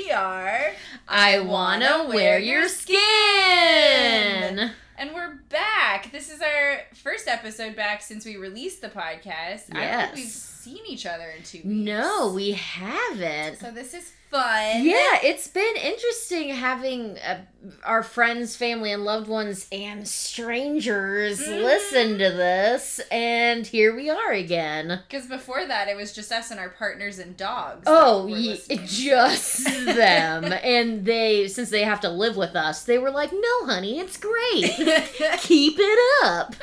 we are. I wanna wear your skin. And we're back. This is our first episode back since we released the podcast. I don't think we've seen each other in two weeks. No, we haven't. So this is fun. Yeah, it's been interesting having uh, our friends, family, and loved ones and strangers Mhm. listen to this, and here we are again. Because before that, it was just us and our partners and dogs. Oh, that ye- just them. And they, since they have to live with us, they were like, no, honey, it's great. Keep it up.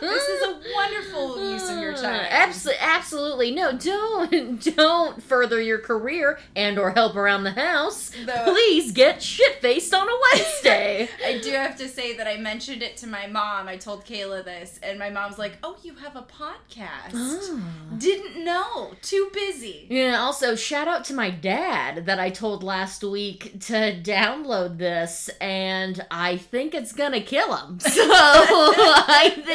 This is a wonderful use of your time. Absolutely, absolutely. No, don't don't further your career and or help around the house. Though- Please get shit faced on a Wednesday. I do have to say that I mentioned it to my mom. I told Kayla this, and my mom's like, "Oh, you have a podcast." Oh. Didn't know. Too busy. Yeah, also shout out to my dad that I told last week to download this and I think it's gonna kill him. So I think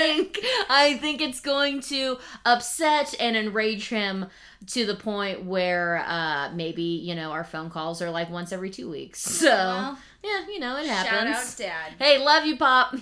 I think it's going to upset and enrage him to the point where uh maybe, you know, our phone calls are like once every two weeks. So Well, yeah, you know, it happens. shout out, Dad. Hey, love you, Pop.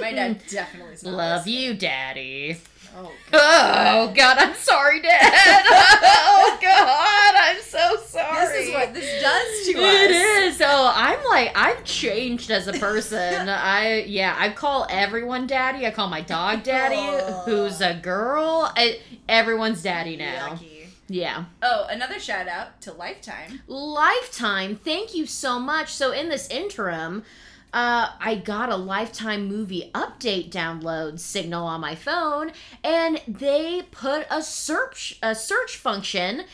My dad definitely Love listening. you, Daddy. Oh, Oh God, I'm sorry, Dad. oh God, I'm so sorry. This is what this does to us. It is. Oh, I'm like I've changed as a person. I yeah, I call everyone daddy. I call my dog daddy, Aw. who's a girl. I, everyone's daddy now. Yucky. Yeah. Oh, another shout out to Lifetime. Lifetime, thank you so much. So in this interim, uh, I got a Lifetime movie update download signal on my phone, and they put a search a search function in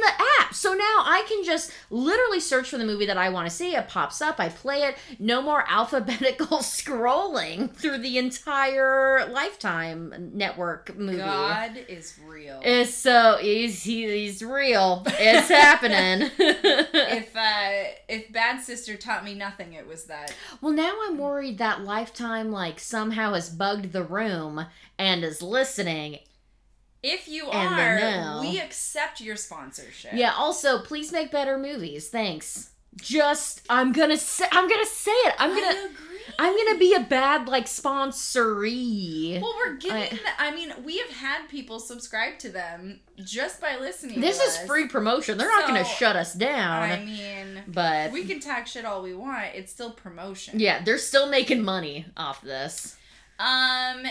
the app. So now I can just literally search for the movie that I want to see. It pops up. I play it. No more alphabetical scrolling through the entire Lifetime network movie. God is real. It's so he's he, he's real. It's happening. if uh, if Bad Sister taught me nothing, it was that. Well, now I'm worried that Lifetime like somehow has bugged the room and is listening. If you are, we accept your sponsorship. Yeah. Also, please make better movies. Thanks. Just I'm gonna say I'm gonna say it. I'm gonna agree. I'm gonna be a bad like sponsoree. Well, we're giving. I- the, I mean, we have had people subscribe to them just by listening. This is us. free promotion. They're not gonna shut us down. I mean, but we can talk shit all we want. It's still promotion. yeah, they're still making money off this. Um.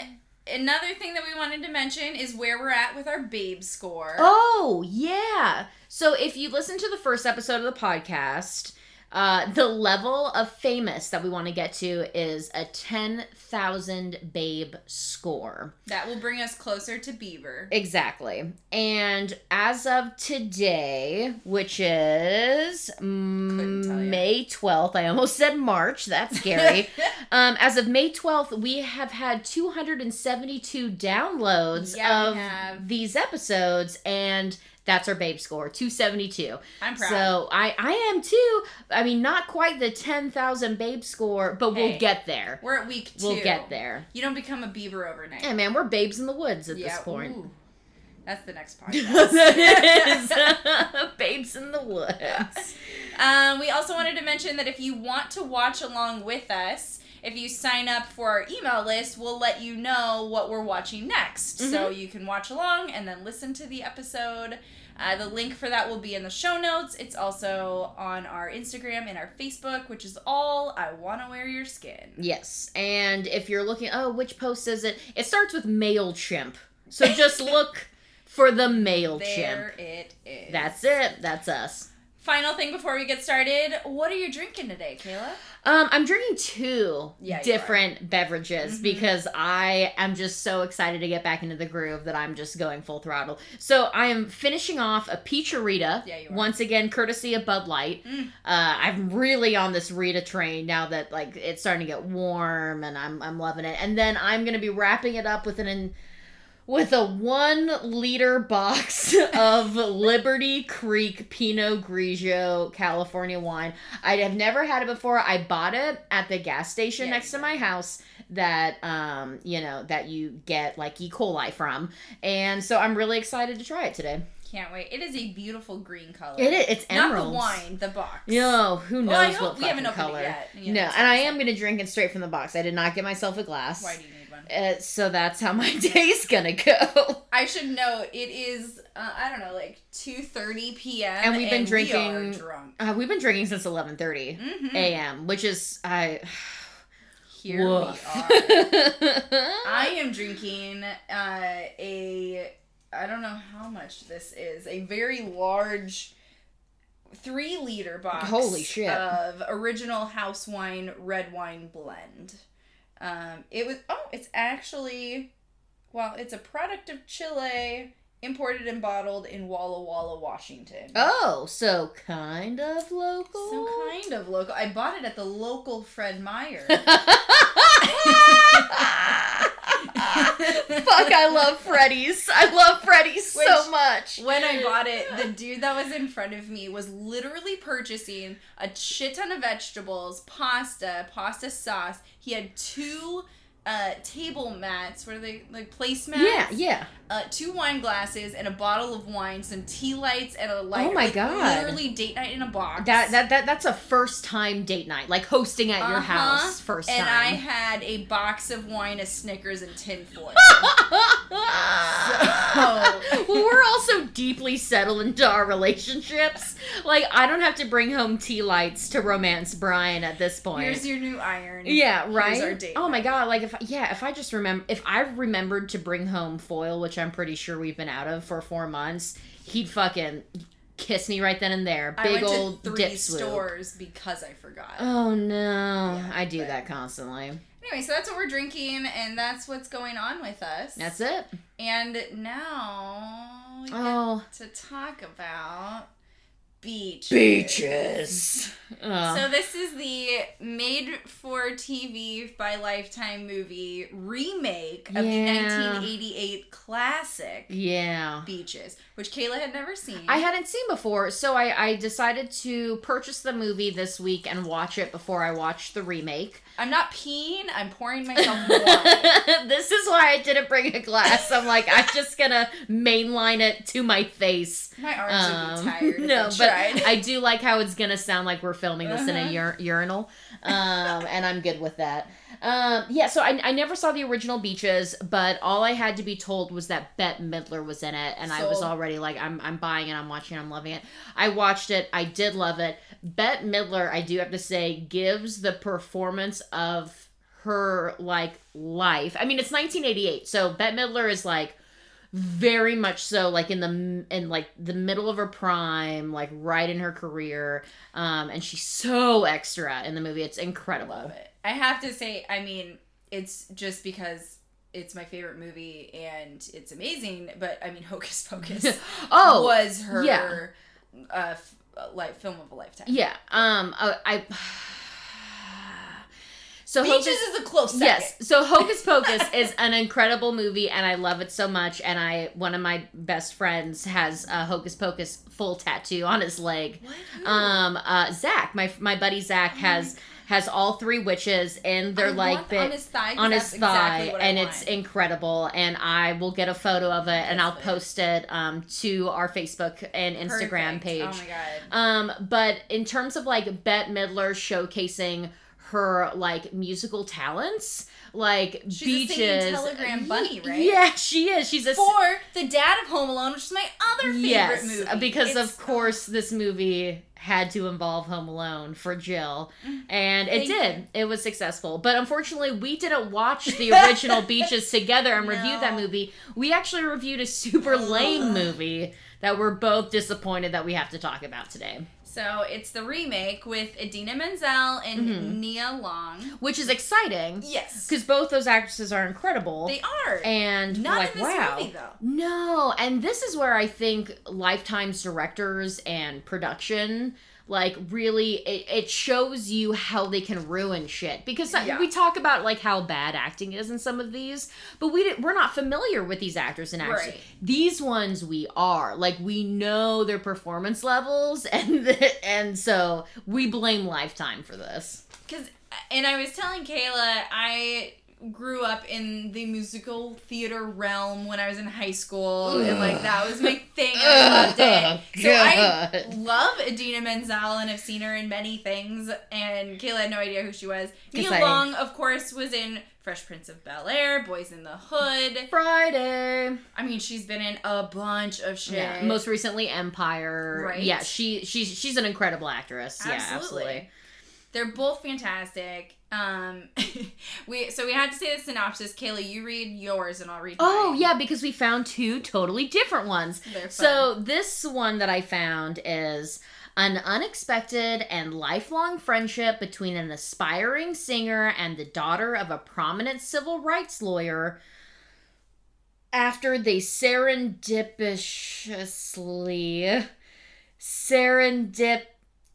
Another thing that we wanted to mention is where we're at with our babe score. Oh, yeah. So if you listen to the first episode of the podcast, uh, the level of famous that we want to get to is a 10,000 babe score. That will bring us closer to Beaver. Exactly. And as of today, which is Couldn't tell ya. May 12th, I almost said March. That's scary. um, as of May 12th, we have had 272 downloads Yeah, of these episodes, and that's our babe score 272. I'm proud. So I, I am too. I mean, not quite the 10,000 babe score, but Hey. we'll get there. we're at week 2 We'll get there. You don't become a Beaver overnight. Yeah, man, we're babes in the woods at Yeah, this point. ooh. That's the next podcast. that is babes in the woods. Um, we also wanted to mention that if you want to watch along with us, if you sign up for our email list, we'll let you know what we're watching next. So Mm-hmm. you can watch along and then listen to the episode. Uh, the link for that will be in the show notes. It's also on our Instagram and our Facebook, which is all I Want to Wear Your Skin. Yes, and if you're looking, oh, which post is it? It starts with Mailchimp. So just look for the Mailchimp. There it is. That's it. That's us. Final thing before we get started, what are you drinking today, Kayla? Um, I'm drinking two Yeah, different beverages Mhm. because I am just so excited to get back into the groove that I'm just going full throttle. So I am finishing off a Peacharita. Yeah. Once again, courtesy of Bud Light. Mm. Uh, I'm really on this Rita train now that like it's starting to get warm and I'm I'm loving it. And then I'm gonna be wrapping it up with an. With a one liter box of Liberty Creek Pinot Grigio California wine. I have never had it before. I bought it at the gas station Yeah, next to my house that um you know that you get like E. coli from, and so I'm really excited to try it today. Can't wait. It is a beautiful green color. It is. It's Not the wine, the box. Yo, who knows Well, I what we haven't opened color? it yet. You no, and I am gonna drink it straight from the box. I did not get myself a glass. Why do you? Uh, so that's how my day's gonna go. I should note it is uh, I don't know like two thirty p.m. And we've been we drinking- are drunk. Uh, we've been drinking since eleven thirty a.m., which is I. Here Woof. we are. I am drinking uh, a I don't know how much this is a very large three liter box. Holy shit. Of original house wine red wine blend. Um, it was oh, it's actually well, it's a product of Chile, imported and bottled in Walla Walla, Washington. oh, so kind of local. So kind of local. I bought it at the local Fred Meyer. Fuck, I love Freddy's. I love Freddy's Which- so much. when I bought it, the dude that was in front of me was literally purchasing a shit ton of vegetables, pasta, pasta sauce. He had two uh, table mats, what are they like placemats? Yeah, yeah. Uh, two wine glasses and a bottle of wine, some tea lights and a light. Oh my Like, God. Literally date night in a box. That that that that's a first time date night, like hosting at your Uh-huh. house first and I had a box of wine, a Snickers, and tinfoil. Oh. Well, we're also deeply settled into our relationships. Like, I don't have to bring home tea lights to romance Brian at this point. Here's your new iron. yeah, right. our date oh my god! Like, if yeah, if I just remember, if I remembered to bring home foil, which I'm pretty sure we've been out of for four months, he'd fucking kiss me right then and there. Big I went old to three dip swoop. stores because I forgot. Oh no, Yeah, I do but- that constantly. Anyway, so that's what we're drinking, and that's what's going on with us. That's it. And now we get Oh, to talk about beach. beaches. Ugh. So this is the made-for-TV by Lifetime movie remake of the 1988 classic yeah. Beaches, which Kayla had never seen. I hadn't seen before, so I, I decided to purchase the movie this week and watch it before I watched the remake. I'm not peeing. I'm pouring myself wine. this is why I didn't bring a glass. I'm like, I'm just gonna mainline it to my face. My arms would be Um, tired. no, but. I do like how it's gonna sound like we're filming this in Uh-huh. a ur- urinal, um, and I'm good with that. Um, yeah, so I, I never saw the original Beaches, but all I had to be told was that Bette Midler was in it, and I was already like, I'm I'm buying it, I'm watching it, I'm loving it. I watched it, I did love it. Bette Midler, I do have to say, gives the performance of her like life. I mean, it's 1988, so Bette Midler is like very much so like in the in like the middle of her prime like right in her career um and she's so extra in the movie it's incredible love it. I have to say, I mean, it's just because it's my favorite movie and it's amazing. But I mean, Hocus Pocus oh was her yeah. uh, f- like film of a lifetime. yeah um uh, i so Beaches Hocus- is a close second. Yes. So Hocus Pocus is an incredible movie and I love it so much and I one of my best friends has a Hocus Pocus full tattoo on his leg. What? Um uh Zach, my my buddy Zach Oh has has all three witches and they're I like bit on his thigh. on his thigh exactly and it's incredible and i will get a photo of it and i'll please. post it um, to our facebook and instagram Perfect. page Oh my god. um, but in terms of like Bette Midler showcasing her like musical talents, like She's beaches, Telegram Bunny, right? Yeah, she is. She's a For the dad of Home Alone, which is my other favorite yes, uh, movie. because It's- of course this movie had to involve Home Alone for Jill, mm-hmm. and it did. It was successful, but unfortunately, we didn't watch the original Beaches together and review that movie. We actually reviewed a super lame movie that we're both disappointed that we have to talk about today. So it's the remake with Idina Menzel and Mhm. Nia Long. which is exciting Yes, because both those actresses are incredible. they are. and Not like in this wow, movie though. no, and this is where I think Lifetime's directors and production like really it, it shows you how they can ruin shit because Yeah. we talk about like how bad acting is in some of these but we we're not familiar with these actors and actresses Right. these ones we are like we know their performance levels and the, and so we blame lifetime for this Cause, and I was telling Kayla, I grew up in the musical theater realm when I was in high school, and like that was my thing. I loved it. So I love Idina Menzel and have seen her in many things. And Kayla had no idea who she was. Nia I- Long, of course, was in Fresh Prince of Bel Air, Boys in the Hood. Friday. I mean, she's been in a bunch of shit. Yeah, most recently Empire. Right. Yeah, she she's she's an incredible actress. Yeah, absolutely. They're both fantastic. Um, we so we had to say the synopsis. Kayla, you read yours and I'll read. Oh mine. yeah, because we found two totally different ones. So this one that I found is an unexpected and lifelong friendship between an aspiring singer and the daughter of a prominent civil rights lawyer. After they serendipitously,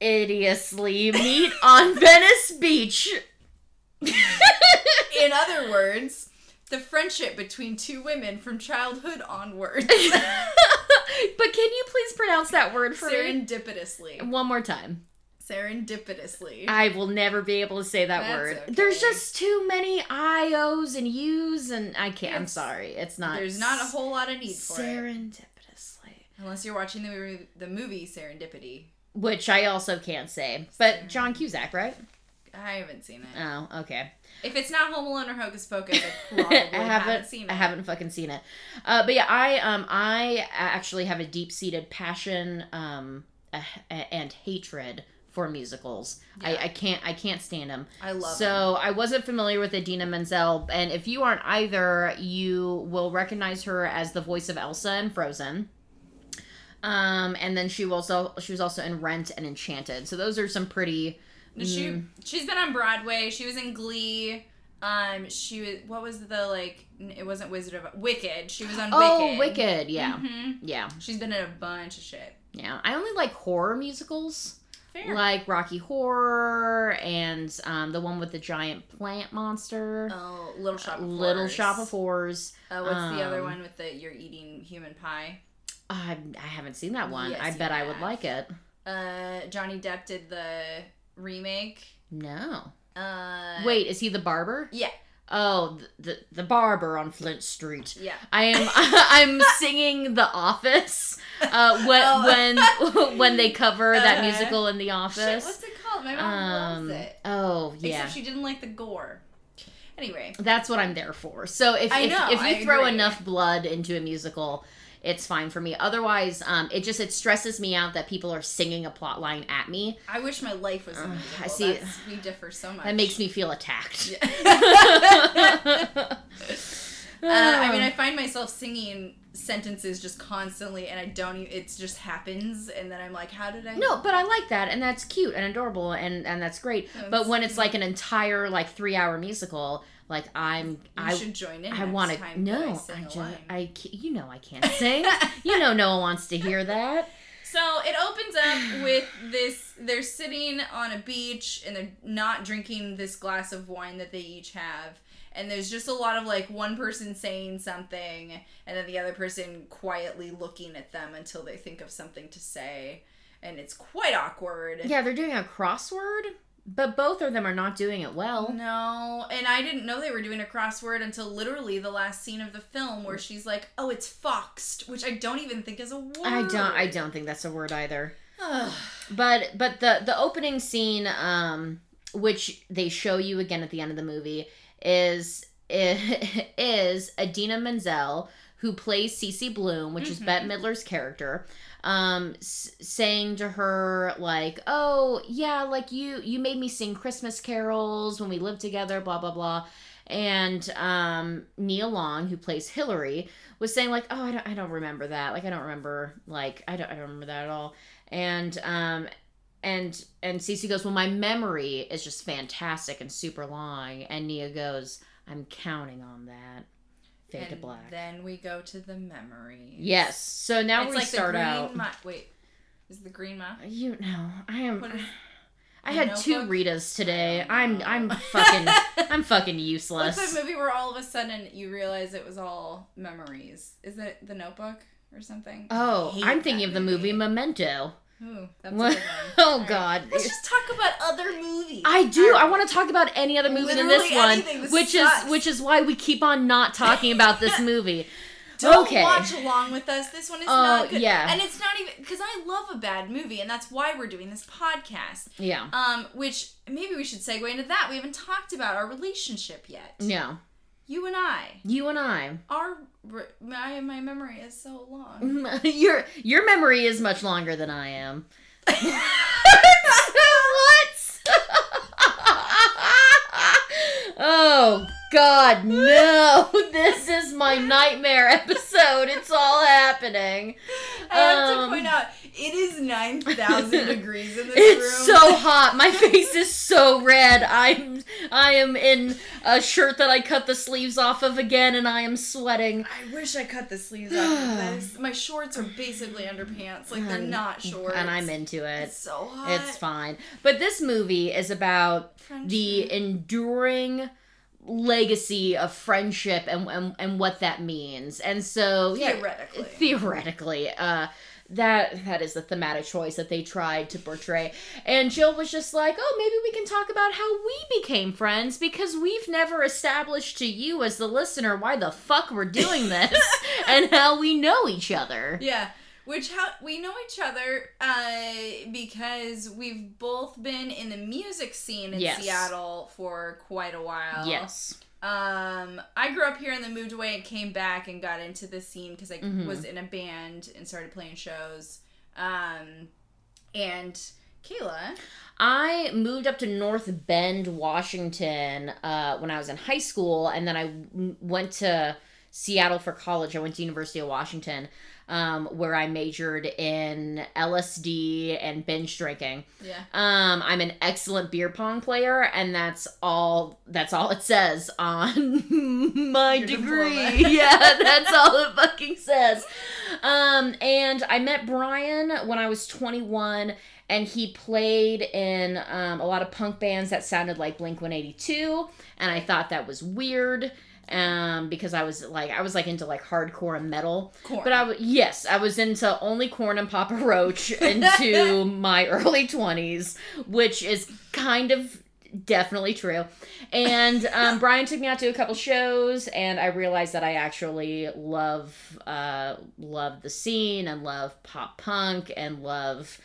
serendipitously meet on Venice Beach. in other words, the friendship between two women from childhood onwards. but can you please pronounce that word for me? Serendipitously. One more time. Serendipitously. I will never be able to say that That's word. okay. There's just too many I's and U's, and I can't. I'm sorry. It's not. There's not a whole lot of need for it. serendipitously, Unless you're watching the movie, the movie Serendipity. Which I also can't say. But John Cusack, right? I haven't seen it. Oh, okay. If it's not Home Alone or Hocus Pocus, I probably I haven't, haven't seen it. I haven't fucking seen it. Uh, but yeah, I um I actually have a deep seated passion um and hatred for musicals. Yeah. I, I can't I can't stand them. I love so I wasn't familiar with Idina Menzel, and if you aren't either, you will recognize her as the voice of Elsa in Frozen. Um, and then she was also she was also in Rent and Enchanted. So those are some pretty. She mm, she's been on Broadway. She was in Glee. Um, she was what was the like? It wasn't Wizard of Wicked. She was on Oh, Wicked. Wicked! Yeah, hmm yeah, She's been in a bunch of shit. yeah. I only like horror musicals, Fair. like Rocky Horror and um, the one with the giant plant monster, oh, Little Shop. Of Little Horrors. Shop of Horrors. Uh, what's the other um, one with the you're eating human pie? I, I haven't seen that one. Yes, I bet I would like it. Uh, Johnny Depp did the remake. No. Uh, Wait, is he the barber? Yeah. Oh, the the, the barber on Fleet Street. Yeah. I am I'm singing The Office uh, when Oh. when when they cover that Uh-huh. musical in The Shit, Office. what's it called? My mom um, loves it. oh yeah, Except she didn't like the gore. Anyway, that's what I'm there for. So if I if, know, if you I throw agree. enough blood into a musical, it's fine for me. Otherwise, um, it just it stresses me out that people are singing a plot line at me. I wish my life was musical. I see- That's, we differ so much. That makes me feel attacked. Uh, I mean, I find myself singing sentences just constantly, and I don't. Even, it just happens, and then I'm like, "How did I?" No, but I like that, and that's cute and adorable, and and that's great. but when it's like an entire like three hour musical, like I'm, You I, should join in. I want to. No, I, I, just. I, you know, I can't sing. you know, no one wants to hear that. So it opens up with this they're sitting on a beach and they're not drinking this glass of wine that they each have. And there's just a lot of like one person saying something and then the other person quietly looking at them until they think of something to say. And it's quite awkward. Yeah, they're doing a crossword, but both of them are not doing it well. No, and I didn't know they were doing a crossword until literally the last scene of the film where she's like, "Oh, it's foxed," which I don't even think is a word. I don't. I don't think that's a word either. But but the the opening scene, um, which they show you again at the end of the movie, is is Idina Menzel who plays Cece Bloom, which is Mhm. Bette Midler's character, um, s- saying to her like, "Oh yeah, like you you made me sing Christmas carols when we lived together, blah blah blah." And um, Nia Long, who plays Hillary, was saying like, "Oh, I don't, I don't remember that. Like, I don't remember like I don't, I don't remember that at all." And um, and and Cece goes, "Well, my memory is just fantastic and super long." And Nia goes, "I'm counting on that." Fade and to black. Then we go to the memories. Yes. So now it's we like start out. Mi- Wait, is the green map? You know, I am. Is- I had two? Ritas today. I'm. I'm fucking I'm fucking useless. What's that movie where all of a sudden you realize it was all memories? Is it The Notebook or something? Oh, I'm thinking of the movie Memento. Ooh, that's What? a good one. Oh. God. Let's just talk about other movies. I do. All I want to talk about any other movie than this one. This which sucks. is which is why we keep on not talking about this movie. Don't okay. watch along with us. This one is Oh, not good. yeah. And it's not even because I love a bad movie, and that's why we're doing this podcast. Yeah. Um, which maybe we should segue into that. We haven't talked about our relationship yet. Yeah. You and I. You and I. Our my my memory is so long. your your memory is much longer than I am. what? oh God, no! This is my nightmare episode. It's all happening. I have Um, to point out it is nine thousand degrees in this It's room. It's so hot. My face is so red. I'm I am in a shirt that I cut the sleeves off of again, and I am sweating. I wish I cut the sleeves off of this. My shorts are basically underpants. Like they're not shorts. And I'm into it. It's so hot. It's fine. But this movie is about Friendship. the enduring legacy of friendship and, and and what that means. And so yeah, Theoretically. theoretically, uh that that is the thematic choice that they tried to portray. And Jill was just like, "Oh, maybe we can talk about how we became friends because we've never established to you as the listener why the fuck we're doing this and how we know each other." Yeah. Which how we know each other uh, because we've both been in the music scene in Yes. Seattle for quite a while. Yes. Um, I grew up here and then moved away and came back and got into the scene because I Mhm. was in a band and started playing shows. Um, and Kayla, I moved up to North Bend, Washington, uh, when I was in high school, and then I w- went to Seattle for college. I went to University of Washington, um, where I majored in LSD and binge drinking. yeah, Um, I'm an excellent beer pong player, and that's all. That's all it says on my Your degree. yeah, that's all it fucking says. Um, and I met Brian when I was 21, and he played in um, a lot of punk bands that sounded like Blink 182, and I thought that was weird. Um, because I was like, I was like into like hardcore and metal, Korn. but I was yes, I was into only Korn and Papa Roach into my early twenties, which is kind of definitely true. And um, Brian took me out to a couple shows, and I realized that I actually love uh, love the scene and love pop punk and love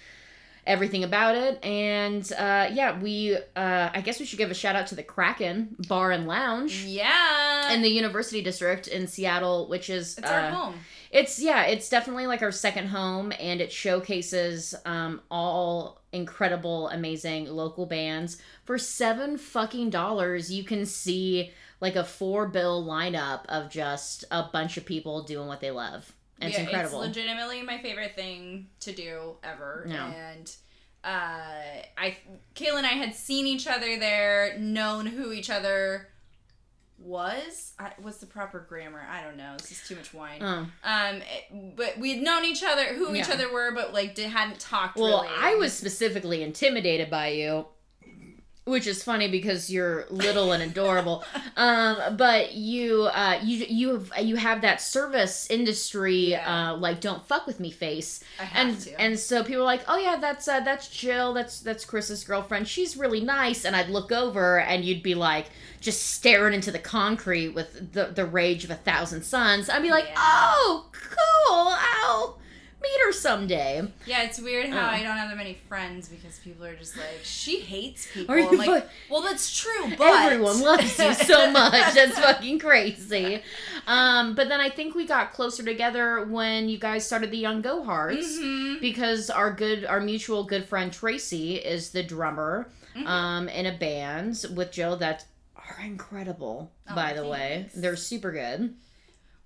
everything about it. And uh, yeah, we uh, I guess we should give a shout out to the Kraken Bar and Lounge yeah, in the University District in Seattle, which is it's our uh, home. it's yeah, it's definitely like our second home, and it showcases um, all incredible, amazing local bands for seven fucking dollars. You can see like a four bill lineup of just a bunch of people doing what they love. And it's Yeah, incredible. It's legitimately my favorite thing to do ever. Yeah. And uh, I, Kayla and I had seen each other there, known who each other was. I, what's the proper grammar? I don't know. This is too much wine. Oh. Um, it- but we had known each other, who each other were, but like did, hadn't talked. Well, really. I was specifically intimidated by you, which is funny because you're little and adorable. um, but you, uh, you, you have you have that service industry, Yeah. uh, like don't fuck with me face, and to. and so people are like, oh yeah, that's uh, that's Jill, that's that's Chris's girlfriend. She's really nice, and I'd look over and you'd be like just staring into the concrete with the the rage of a thousand suns. I'd be like, Yeah. oh, cool, I'll meet her someday. yeah, it's weird how Uh. I don't have that many friends because people are just like, she hates people. I'm like, well, that's true, but Everyone loves you so much. That's fucking crazy. Um, but then I think we got closer together when you guys started the Young Go Hearts Mhm. because our good, our mutual good friend Tracy is the drummer Mhm. um, in a band with Joe that are incredible. Oh, by the way, they're super good.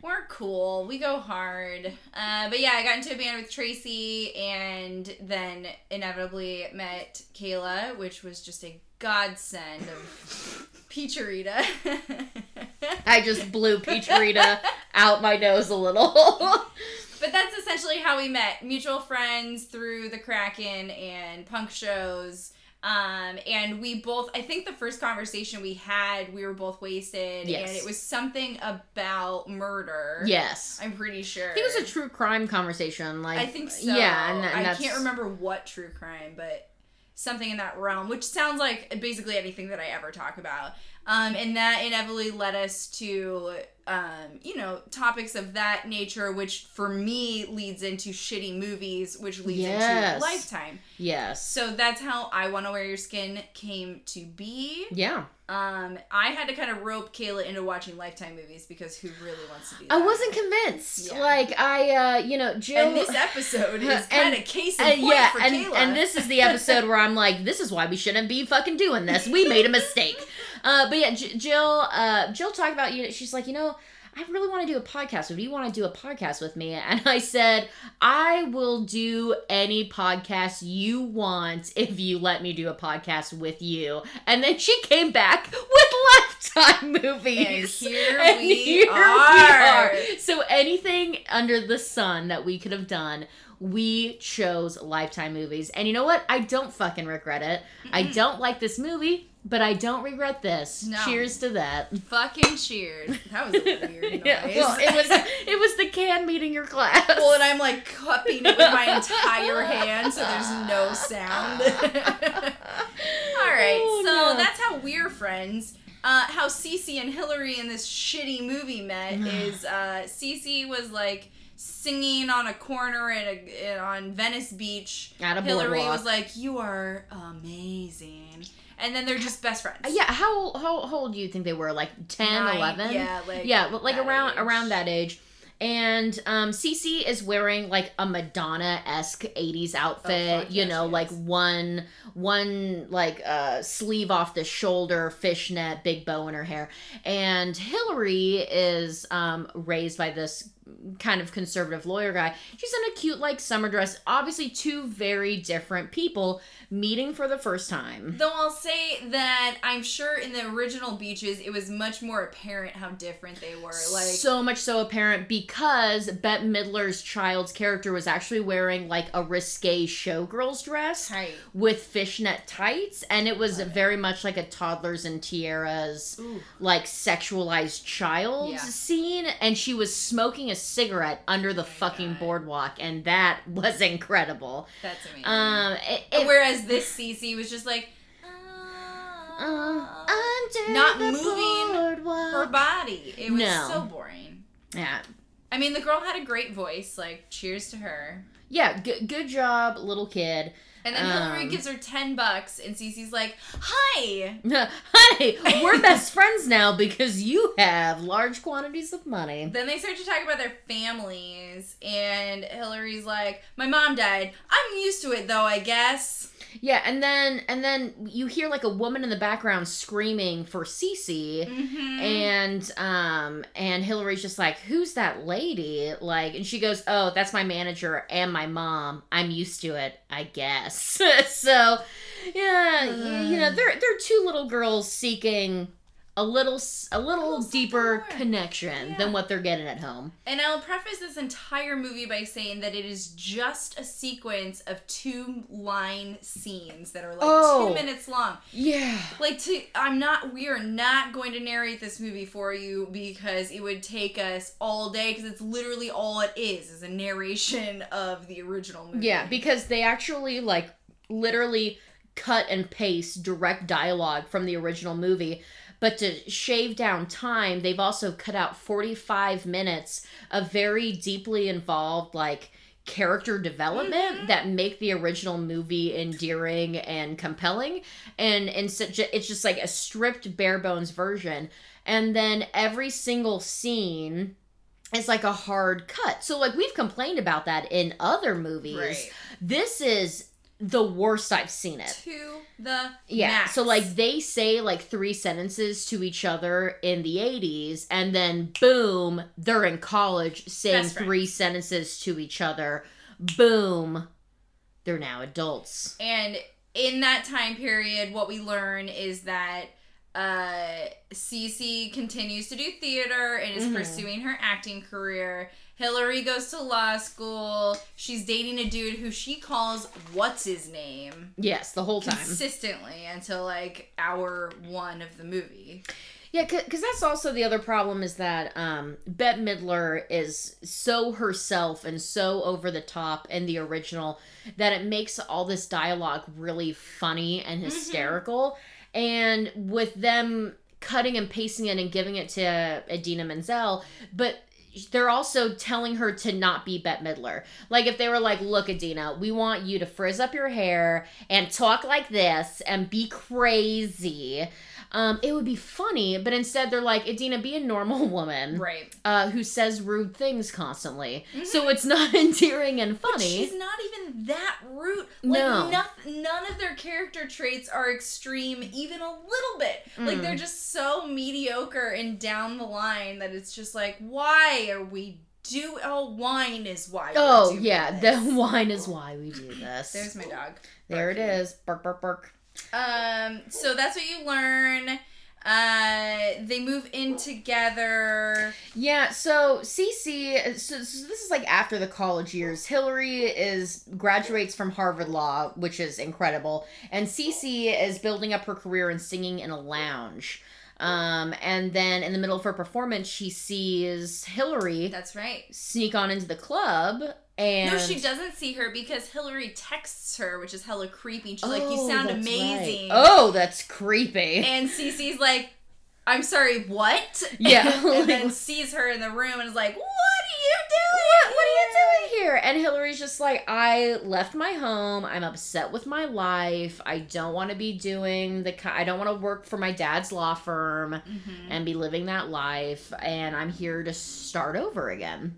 We're cool. We go hard. Uh, but yeah, I got into a band with Tracy and then inevitably met Kayla, which was just a godsend of Peacharita. I just blew Peach Rita out my nose a little. But that's essentially how we met. Mutual friends through the Kraken and punk shows. Um, and we both, I think the first conversation we had, we were both wasted, Yes. and it was something about murder. Yes. I'm pretty sure. I think it was a true crime conversation. Like I think so. Yeah, and, and I can't remember what true crime, but something in that realm, which sounds like basically anything that I ever talk about. Um, and that inevitably led us to, um, you know, topics of that nature, which for me leads into shitty movies, which leads Yes. into Lifetime. Yes. So that's how I Want to Wear Your Skin came to be. Yeah. Um, I had to kind of rope Kayla into watching Lifetime movies because who really wants to do that? I wasn't convinced. Yeah. Like I, uh, you know, Jill. And this episode is kind of case in Uh, point yeah, for and, Kayla. and this is the episode where I'm like, this is why we shouldn't be fucking doing this. We made a mistake. Uh, but yeah, J- Jill, uh, Jill talked about you. She's like, you know, I really want to do a podcast. Would you want to do a podcast with me? And I said, I will do any podcast you want if you let me do a podcast with you. And then she came back with Lifetime movies. And here And we here are. So anything under the sun that we could have done, we chose Lifetime movies. And you know what? I don't fucking regret it. I don't like this movie, but I don't regret this. No. Cheers to that. Fucking cheers. That was a weird noise. Yeah, well, it was it was the can meeting your class. Well, and I'm like cupping it with my entire hand so there's no sound. All right, Oh, so no. that's how we're friends. Uh, how Cece and Hillary in this shitty movie met is uh, Cece was like singing on a corner at a, in- on Venice Beach. At a Hillary boardwalk. was like, "You are amazing," and then they're just best friends. yeah, how, how how old do you think they were? Like 10, Nine, 11? Yeah, like yeah, like around age. around that age. And um Cece is wearing like a Madonna esque 80s outfit, Oh, fuck you yes, know, like is. one one like uh sleeve off the shoulder, fishnet, big bow in her hair. And Hillary is um raised by this kind of conservative lawyer guy. She's in a cute like summer dress. Obviously two very different people meeting for the first time. Though I'll say that I'm sure in the original beaches it was much more apparent how different they were. Like so much so apparent because Bette Midler's child's character was actually wearing like a risque showgirl's dress tight. with fishnet tights, and it was Love it. very much like a toddlers and tiaras Ooh. like sexualized child Yeah. scene, and she was smoking a cigarette under the Oh fucnder God. boardwalk, and that was incredible. That's amazing. Um, it, it- Whereas this Cece was just like uh, uh, not the moving boardwalk. her body. It was No. so boring. yeah, I mean, the girl had a great voice. Like, cheers to her. yeah, good, good job, little kid. And then Hillary Um, gives her ten bucks, and Cece's like, "Hi." Honey, we're best friends now because you have large quantities of money. Then they start to talk about their families, and Hillary's like, "My mom died. I'm used to it, though. I guess." Yeah, and then and then you hear like a woman in the background screaming for Cece. Mm-hmm. And um and Hillary's just like, "Who's that lady?" Like, and she goes, "Oh, that's my manager and my mom. I'm used to it, I guess." so, yeah, y- you know, they're they're two little girls seeking a little a little little deeper connection Yeah. than what they're getting at home. And I'll preface this entire movie by saying that it is just a sequence of two line scenes that are like Oh. two minutes long. Yeah. Like to I'm not we are not going to narrate this movie for you because it would take us all day because it's literally all it is is a narration of the original movie. Yeah, because they actually like literally cut and paste direct dialogue from the original movie. But to shave down time, they've also cut out 45 minutes of very deeply involved, like, character development Mhm. that make the original movie endearing and compelling. And, and such it's just like a stripped, bare bones version. And then every single scene is like a hard cut. So, like, we've complained about that in other movies. Right. This is the worst I've seen it. To the Yeah. max. So like they say like three sentences to each other in the 80s and then boom, they're in college saying three sentences to each other. Boom. They're now adults. And in that time period, what we learn is that uh Cece continues to do theater and is Mhm. pursuing her acting career. Hillary goes to law school. She's dating a dude who she calls what's his name Yes, the whole time. consistently until like hour one of the movie. Yeah, because that's also the other problem is that um, Bette Midler is so herself and so over the top in the original that it makes all this dialogue really funny and hysterical. And with them cutting and pasting it and giving it to Idina Menzel, but they're also telling her to not be Bette Midler. Like if they were like, "Look, Idina, we want you to frizz up your hair and talk like this and be crazy." Um, it would be funny, but instead they're like, Idina, be a normal woman Right. uh, who says rude things constantly. So it's not endearing and funny. She's not even that rude. Like No. noth- none of their character traits are extreme even a little bit. Like Mm. they're just so mediocre and down the line that it's just like, why are we do oh wine is why Oh yeah, this. the wine is why we do this. There's my dog. there it is. Bark bark bark. Um, so that's what you learn. Uh, they move in together. Yeah, so Cece, so, so this is like after the college years. Hillary is graduates from Harvard Law, which is incredible, and Cece is building up her career in singing in a lounge. Um, and then in the middle of her performance, she sees Hillary That's right. sneak on into the club, and No, she doesn't see her because Hillary texts her, which is hella creepy. She's like, "You Oh, sound amazing." right. Oh, that's creepy. And Cece's like, I'm sorry, what? Yeah. and then sees her in the room and is like, What are you doing? what, what are you doing here? And Hillary's just like, I left my home. I'm upset with my life. I don't want to be doing the. I don't want to work for my dad's law firm Mhm. and be living that life. And I'm here to start over again.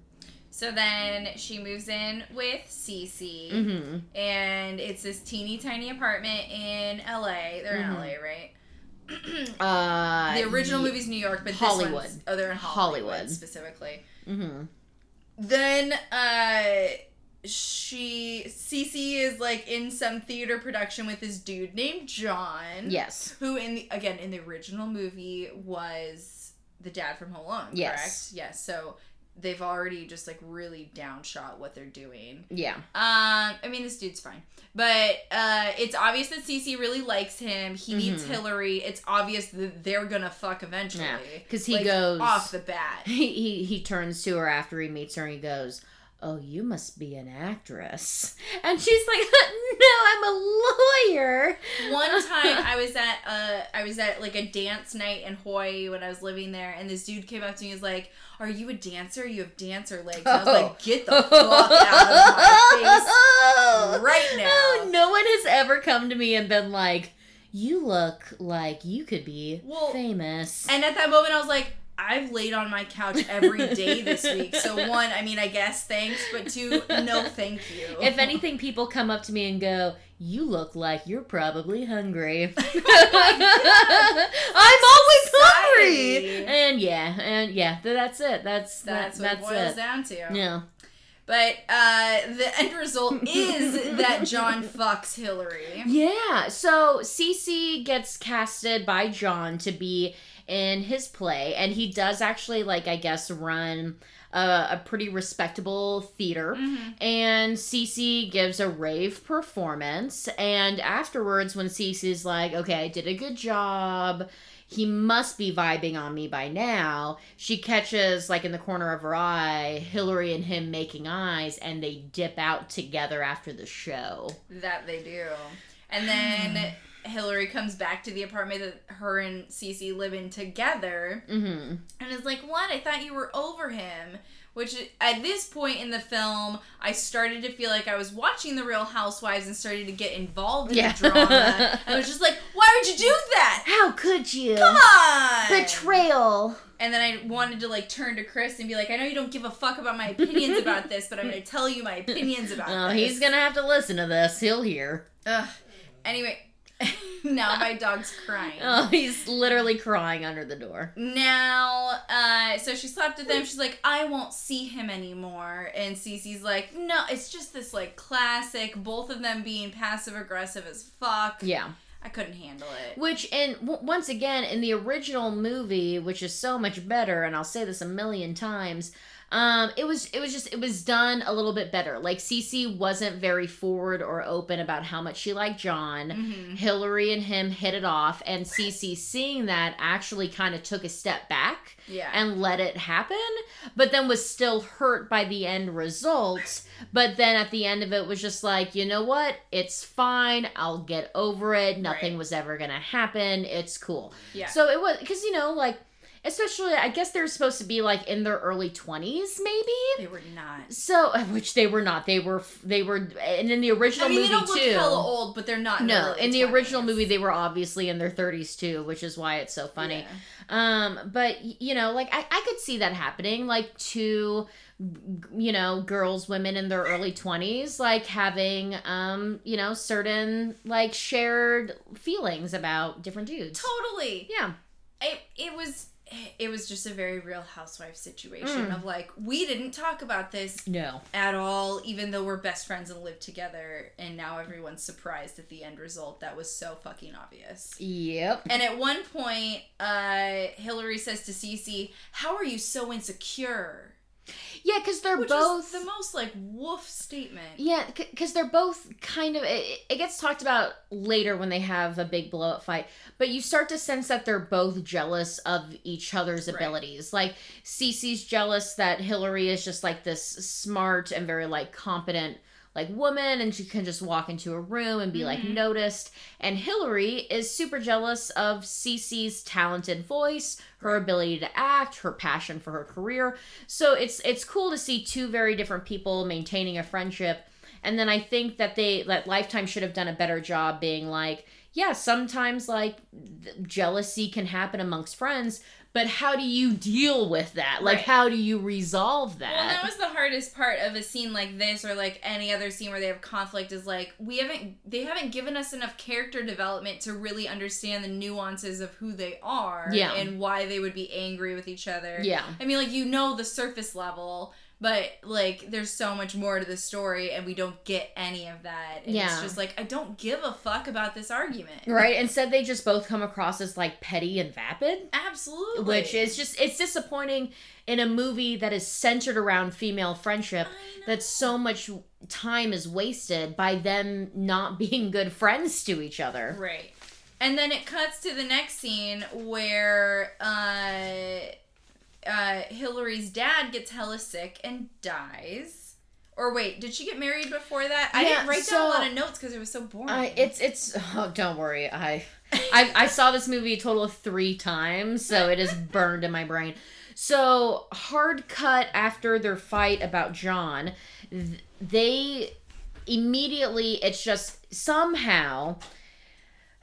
So then she moves in with Cece, Mm-hmm. and it's this teeny tiny apartment in LA. They're Mhm. in LA, right? Uh, the original ye- movie's New York, but Hollywood. This one's, oh, they're in Hollywood, Hollywood. specifically. Mm-hmm. Then uh she Cece is like in some theater production with this dude named John. Yes. Who in the again in the original movie was the dad from Home Alone, Yes. correct? Yes. So they've already just like really downshot what they're doing. Yeah. Um, I mean this dude's fine. But uh it's obvious that Cece really likes him. He needs Mhm. Hillary. It's obvious that they're gonna fuck eventually. Yeah, 'cause he Like, goes- off the bat. He, he he turns to her after he meets her and he goes, "Oh, you must be an actress." And she's like, "No, I'm a lawyer." One time I was at a, I was at like a dance night in Hawaii when I was living there and this dude came up to me and was like, Are you a dancer? You have dancer legs. I was like, Get the fuck oh. out of my face right now. Oh, no one has ever come to me and been like, "You look like you could be Well, famous." And at that moment I was like, I've laid on my couch every day this week. So one, I mean I guess thanks, but two, no thank you. if anything, people come up to me and go, "You look like you're probably hungry." I'm always hungry, and yeah, and yeah, that's it. That's that's that, what that's it boils it. down to. Yeah. But uh the end result is that John fucks Hillary. Yeah. So Cece gets casted by John to be in his play, and he does actually, like, I guess, run a, a pretty respectable theater. Mhm. And Cece gives a rave performance, and afterwards, when Cece's like, "Okay, I did a good job," he must be vibing on me by now. She catches, like, in the corner of her eye, Hillary and him making eyes, and they dip out together after the show. That they do. And then Hillary comes back to the apartment that her and Cece live in together Mm-hmm. and is like, What? I thought you were over him. Which at this point in the film, I started to feel like I was watching The Real Housewives and started to get involved in Yeah. the drama. I was just like, Why would you do that? How could you? Come on! Betrayal. And then I wanted to like turn to Chris and be like, I know you don't give a fuck about my opinions about this, but I'm gonna tell you my opinions about Oh, this. he's gonna have to listen to this. He'll hear. Ugh. Anyway, now my dog's crying. Oh, he's literally crying under the door. Now, uh, so she slept with him. She's like, I won't see him anymore. And Cece's like, no, it's just this like classic, both of them being passive aggressive as fuck. Yeah. I couldn't handle it. Which, and w- once again, in the original movie, which is so much better, and I'll say this a million times, Um, it was it was just it was done a little bit better. Like Cece wasn't very forward or open about how much she liked John. Mm-hmm. Hillary and him hit it off, and Cece seeing that actually kind of took a step back Yeah. and let it happen, but then was still hurt by the end result. But then at the end of it was just like, you know what? It's fine. I'll get over it. Nothing Right. was ever gonna happen. It's cool. yeah. So it was because you know, like, especially I guess they're supposed to be like in their early twenties, maybe. they were not. So, which they were not. They were. They were, and in the original I mean, they movie don't look too. hella old, but they're not. no, early in the original movie, they were obviously in their thirties too, which is why it's so funny. Yeah. Um, but you know, like I, I could see that happening, like two, you know, girls, women in their early twenties, like having, um, you know, certain like shared feelings about different dudes. Totally. Yeah, It it was it was just a very real housewife situation Mm. of like we didn't talk about this no, at all, even though we're best friends and live together, and now everyone's surprised at the end result. That was so fucking obvious. yep, And at one point, uh, Hillary says to Cece, "How are you so insecure?" Yeah, because they're Which both the most like woof statement. Yeah, because they're both kind of. It, it gets talked about later when they have a big blow up fight, but you start to sense that they're both jealous of each other's Right. abilities. Like, Cece's jealous that Hillary is just like this smart and very like competent like woman and she can just walk into a room and be like Mhm. noticed and Hillary is super jealous of Cece's talented voice, her ability to act, her passion for her career. So it's it's cool to see two very different people maintaining a friendship. And then I think that they that Lifetime should have done a better job being like, yeah, sometimes like jealousy can happen amongst friends, but how do you deal with that? Like Right. how do you resolve that? Well, that was the hardest part of a scene like this, or like any other scene where they have conflict. Is like we haven't, they haven't given us enough character development to really understand the nuances of who they are, Yeah. and why they would be angry with each other. yeah. I mean, like you know the surface level, but like there's so much more to the story, and we don't get any of that. And Yeah. it's just like I don't give a fuck about this argument. Right? Instead they just both come across as like petty and vapid. Absolutely. which is just it's disappointing in a movie that is centered around female friendship that so much time is wasted by them not being good friends to each other Right. And then it cuts to the next scene where uh, uh, Hillary's dad gets hella sick and dies. Or wait, did she get married before that? I Yeah, didn't write so- down a lot of notes because it was so boring. I, it's it's oh, don't worry I, I i saw this movie a total of three times so it is burned in my brain so hard cut after their fight about john th- they immediately it's just somehow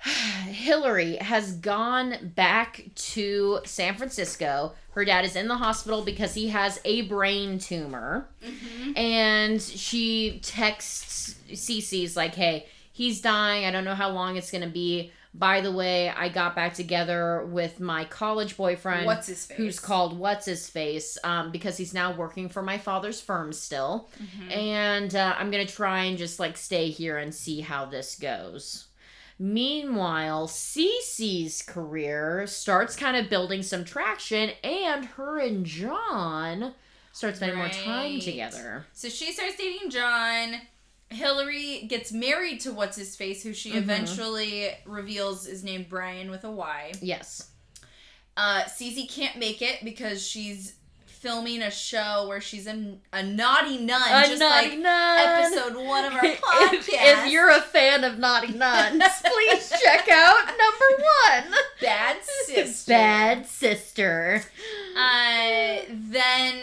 Hillary has gone back to San Francisco. Her dad is in the hospital because he has a brain tumor. Mhm. And she texts Cece's like, hey, he's dying. I don't know how long it's going to be. By the way, I got back together with my college boyfriend What's his face? who's called What's His Face um, because he's now working for my father's firm still. Mhm. And uh, I'm going to try and just like stay here and see how this goes. Meanwhile, Cece's career starts kind of building some traction, and her and John start spending more time together. So she starts dating John. Hillary gets married to what's his face, who she Mhm. eventually reveals is named Brian with a Y. Yes. Uh, Cece can't make it because she's filming a show where she's in a naughty nun, A just naughty like nun. episode one of our podcast. if, if you're a fan of Naughty Nuns, please check out number one. bad sister, Bad sister. Uh, then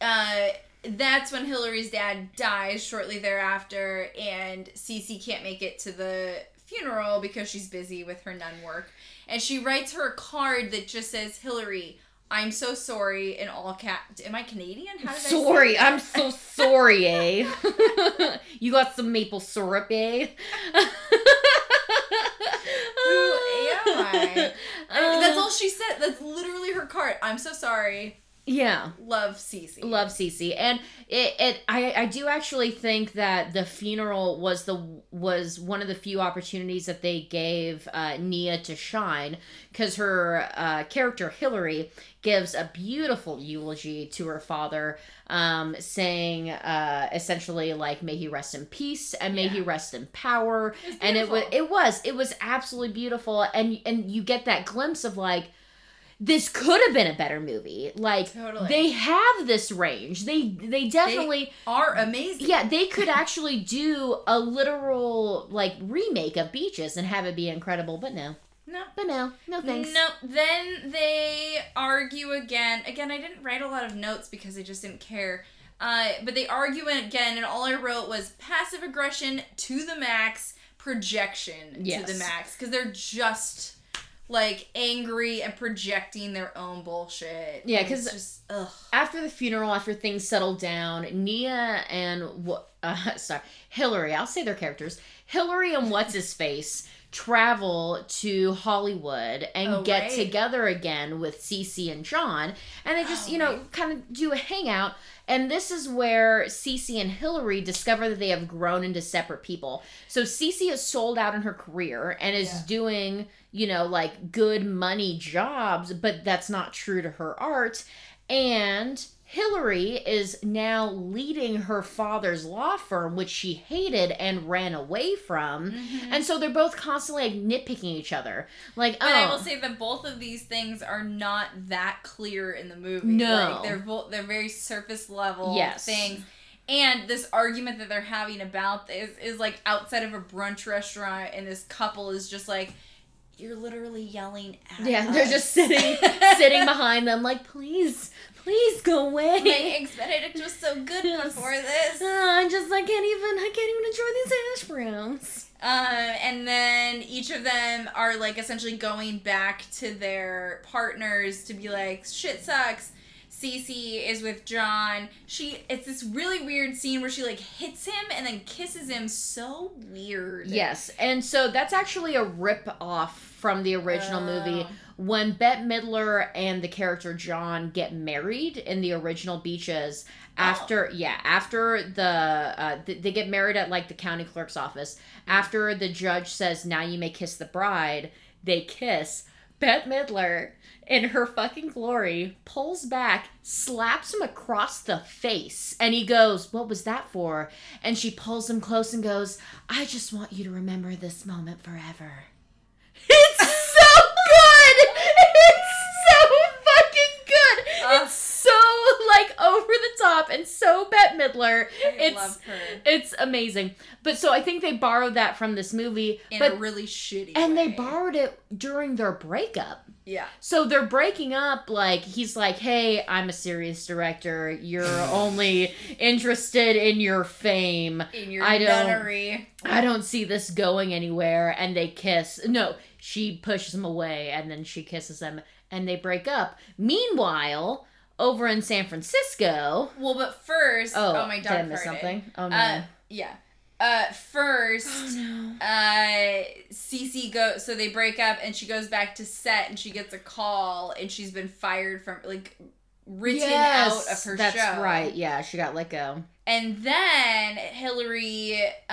uh, that's when Hillary's dad dies shortly thereafter, and Cece can't make it to the funeral because she's busy with her nun work. And she writes her a card that just says, Hillary, I'm so sorry in all cap. Am I Canadian? How did I say Sorry, that? I'm so sorry, eh? you got some maple syrup, eh? Who am I? Uh, That's all she said. That's literally her card. I'm so sorry Yeah. Love Cece. Love Cece, and it, it I, I do actually think that the funeral was the was one of the few opportunities that they gave uh, Nia to shine because her uh, character Hillary gives a beautiful eulogy to her father, um, saying uh, essentially like "May he rest in peace and may he rest in power," and it was it was it was absolutely beautiful, and and you get that glimpse of like. This could have been a better movie. Like Totally. they have this range. They they definitely are amazing. yeah, they could actually do a literal like remake of Beaches and have it be incredible, but no. No. But no. No thanks. No, then they argue again. Again, I didn't write a lot of notes because I just didn't care. Uh, but they argue again, and all I wrote was passive aggression to the max, projection to the max, because they're just like angry and projecting their own bullshit. Yeah, And it's 'cause- just ugh. After the funeral, after things settled down, Nia and what uh, sorry, Hillary, I'll say their characters. Hillary and what's his face travel to Hollywood and Oh, get right. together again with Cece and John, and they just, Oh, you know, right. kind of do a hangout. And this is where Cece and Hillary discover that they have grown into separate people. So Cece is sold out in her career and is Yeah. doing, you know, like good money jobs, but that's not true to her art. And Hillary is now leading her father's law firm, which she hated and ran away from. Mm-hmm. And so they're both constantly like nitpicking each other. Like, But oh, I will say that both of these things are not that clear in the movie. No. like, they're both they're very surface level Yes. things. And this argument that they're having about this is like outside of a brunch restaurant, and this couple is just like, "You're literally yelling at yeah, they're just sitting sitting behind them, like, please, please go away. My eggs Benedict was so good Yes. before this. Ah, I just I can't even I can't even enjoy these hash browns. Um, and then each of them are like essentially going back to their partners to be like, shit sucks. Cece is with John. She it's this really weird scene where she like hits him and then kisses him so weird. Yes, and so that's actually a rip off from the original movie. Oh. When Bette Midler and the character John get married in the original Beaches, after yeah, after the uh, th- they get married at like the county clerk's office. After the judge says, "Now you may kiss the bride," they kiss. Bette Midler, in her fucking glory, pulls back, slaps him across the face, and he goes, What was that for? And she pulls him close and goes, I just want you to remember this moment forever. It's so good! It's so fucking good! Ugh. It's so like over the top and so Bette Midler. I it's love her it's amazing. But so I think they borrowed that from this movie. in but a really shitty and they borrowed it during their breakup. Yeah. So they're breaking up. Like he's like, "Hey, I'm a serious director. You're only interested in your fame. In your I don't- nunnery. I don't see this going anywhere." And they kiss. No, she pushes him away, and then she kisses him, and they break up. Meanwhile, over in San Francisco. Well, but first, Oh, oh, my did dog I miss farted. something? Oh no. Uh, yeah. Uh, first, no. uh, Cece go. So they break up, and she goes back to set, and she gets a call, and she's been fired from like written out of her that's show. right. Yeah, she got let go. And then Hillary uh,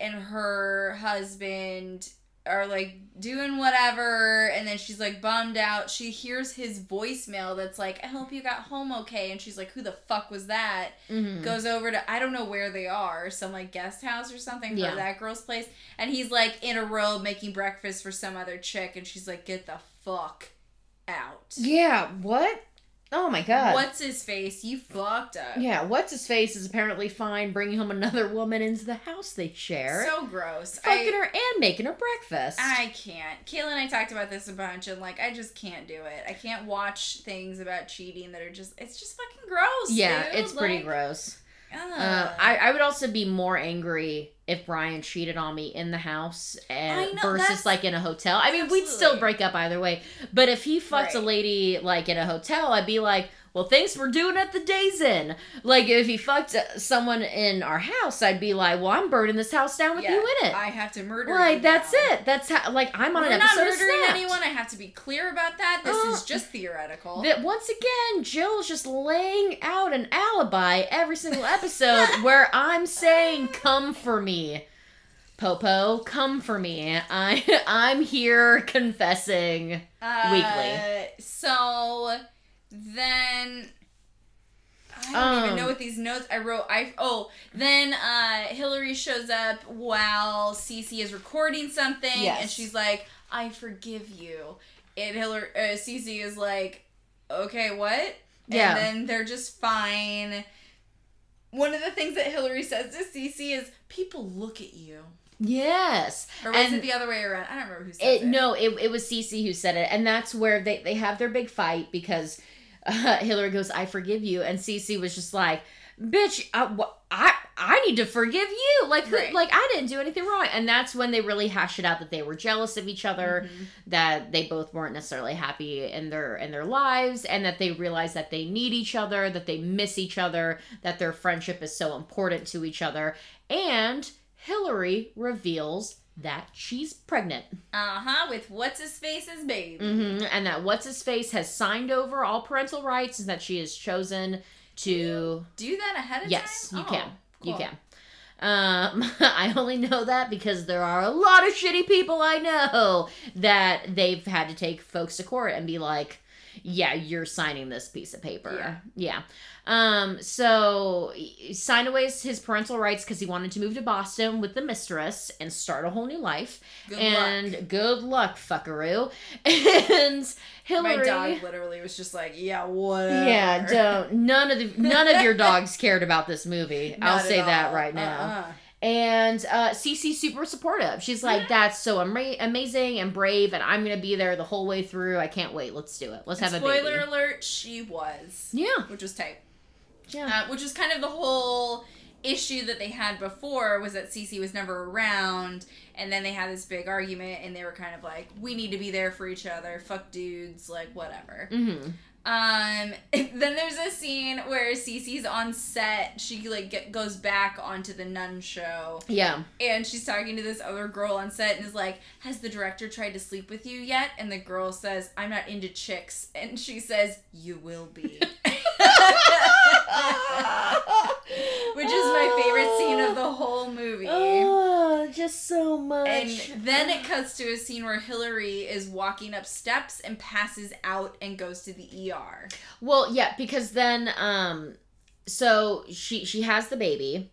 and her husband are like doing whatever, and then she's like bummed out. She hears his voicemail that's like, "I hope you got home okay," and she's like, "Who the fuck was that?" Mhm. goes over to I don't know where they are, some like guest house or something Yeah. that girl's place, and he's like in a robe making breakfast for some other chick, and she's like, "Get the fuck out." Yeah. What? Oh my god. What's his face? You fucked up. Yeah, what's his face is apparently fine bringing home another woman into the house they share, So gross. fucking I, her and making her breakfast. I can't. Kayla and I talked about this a bunch, and like, I just can't do it. I can't watch things about cheating that are just. It's just fucking gross. yeah, dude. it's pretty gross. Uh, I, I would also be more angry if Brian cheated on me in the house eh, and know, versus like in a hotel. I mean, we'd still break up either way. But if he fucked a lady like in a hotel, I'd be like, well, thanks for doing it the days in. Like, if he fucked someone in our house, I'd be like, well, I'm burning this house down with Yeah, you in it. I have to murder. like, that's now. it. That's how, like, I'm on We're an not episode of murdering anyone. I have to be clear about that. This Uh, is just theoretical. That once again, Jill's just laying out an alibi every single episode where I'm saying, "Come for me, Popo, come for me." I I'm here confessing. Uh, weekly. So then I don't Um, even know what these notes I wrote. I oh then uh Hillary shows up while Cece is recording something, and she's like, "I forgive you," and Hillary uh, Cece is like, "Okay, what?" Yeah. And then they're just fine. One of the things that Hillary says to Cece is, "People look at you," Yes, or was And- it the other way around? I don't remember who said it, it. no, it, it was Cece who said it, and that's where they they have their big fight because uh, Hillary goes, "I forgive you," and Cece was just like, "Bitch, I, wh- I I need to forgive you. Like Right. like I didn't do anything wrong." And that's when they really hash it out that they were jealous of each other, Mhm. that they both weren't necessarily happy in their in their lives, and that they realize that they need each other, that they miss each other, that their friendship is so important to each other, and Hillary reveals that she's pregnant. Uh huh. With what's his face's baby. hmm And that what's his face has signed over all parental rights, and that she has chosen to. Do that ahead of Yes, time? you Oh, can. You can. Um, I only know that because there are a lot of shitty people I know that they've had to take folks to court and be like, "Yeah, you're signing this piece of paper." Yeah. Um. So he signed away his parental rights because he wanted to move to Boston with the mistress and start a whole new life. Good and luck. good luck, fuckaroo. And Hillary. My dog literally was just like, yeah, whatever. Yeah, don't. None of the none of your dogs cared about this movie. I'll say that right now. Uh-uh. And uh Cece's super supportive. She's like, "That's so ama- amazing and brave, and I'm gonna be there the whole way through. I can't wait. Let's do it. Let's have a Spoiler baby." alert, she was. Yeah, Which was tight. yeah, Uh, which was kind of the whole issue that they had before was that Cece was never around and then they had this big argument and they were kind of like we need to be there for each other fuck dudes like whatever mm-hmm. Um, then there's a scene where Cece's on set. She like get, goes back onto the nun show, yeah. and she's talking to this other girl on set, and is like, "Has the director tried to sleep with you yet?" And the girl says, "I'm not into chicks," and she says, "You will be," which is my favorite scene of the whole movie. Oh, just so much. And then it cuts to a scene where Hillary is walking up steps and passes out and goes to the ER. Well, yeah, because then um so she she has the baby.